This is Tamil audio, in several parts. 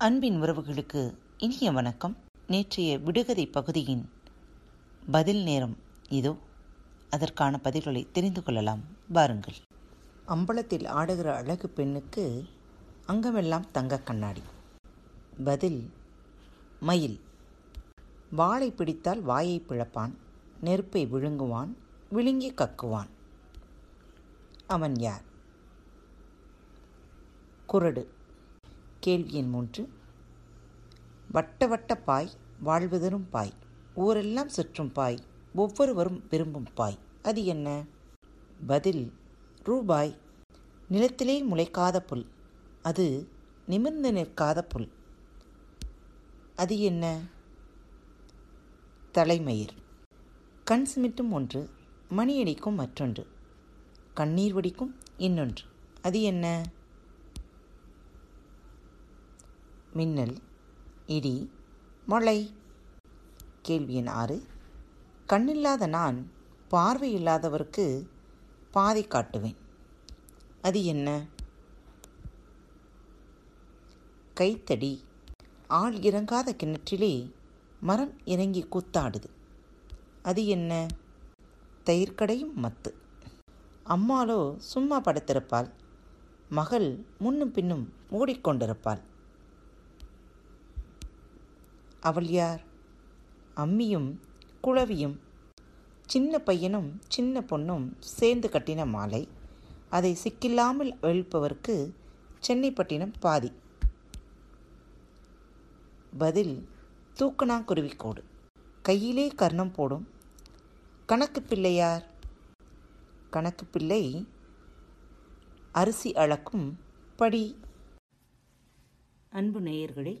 அன்பின் உறவுகளுக்கு இனிய வணக்கம். நேற்றைய விடுகதை பகுதியின் பதில் நேரம் இதோ. அதற்கான பதில்களை தெரிந்து கொள்ளலாம். வாருங்கள். அம்பலத்தில் ஆடுகிற அழகு பெண்ணுக்கு அங்கமெல்லாம் தங்க கண்ணாடி. பதில் மயில். வாளை பிடித்தால் வாயை பிழப்பான். நெருப்பை விழுங்குவான் விழுங்கி கக்குவான். அவன் யார்? குரடு. கேள்வி எண் மூன்று. வட்ட வட்ட பாய் வாழ்வதரும் பாய் ஊரெல்லாம் சுற்றும் பாய் ஒவ்வொருவரும் விரும்பும் பாய். அது என்ன? பதில் ரூபாய். நிலத்திலே முளைக்காத புல் அது நிமிர்ந்து நிற்காத புல். அது என்ன? தலைமயிர். கண் சிமிட்டும் ஒன்று மணியடிக்கும் மற்றொன்று. கண்ணீர் வடிக்கும் இன்னொன்று. அது என்ன? மின்னல் இடி மழை. கேள்வி எண் ஆறு. கண்ணில்லாத நான் பார்வை இல்லாதவருக்கு பாதை காட்டுவேன். அது என்ன? கைத்தடி. ஆள் இறங்காத கிணற்றிலே மரம் இறங்கி கூத்தாடுது. அது என்ன? தயிர்க்கடையும் மத்து. அம்மாளோ சும்மா படுத்திருப்பாள். மகள் முன்னும் பின்னும் ஓடிக்கொண்டிருப்பாள். அவள் யார்? அம்மியும் குழவியும் சின்ன பையனும் சின்ன பொண்ணும் சேர்ந்து கட்டின மாலை. அதை சிக்கில்லாமல் எழுப்பவருக்கு சென்னைப்பட்டினம் பாதி. பதில் தூக்கணாங்குருவிக்கோடு. கையிலே கர்ணம் போடும். கணக்கு பிள்ளையார் கணக்கு பிள்ளை அரிசி அளக்கும் படி. அன்பு நேயர்களே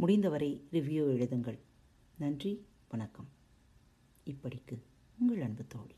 முடிந்தவரை ரிவ்யூ எழுதுங்கள். நன்றி வணக்கம். இப்படிக்கு உங்கள் அன்பு தோழி.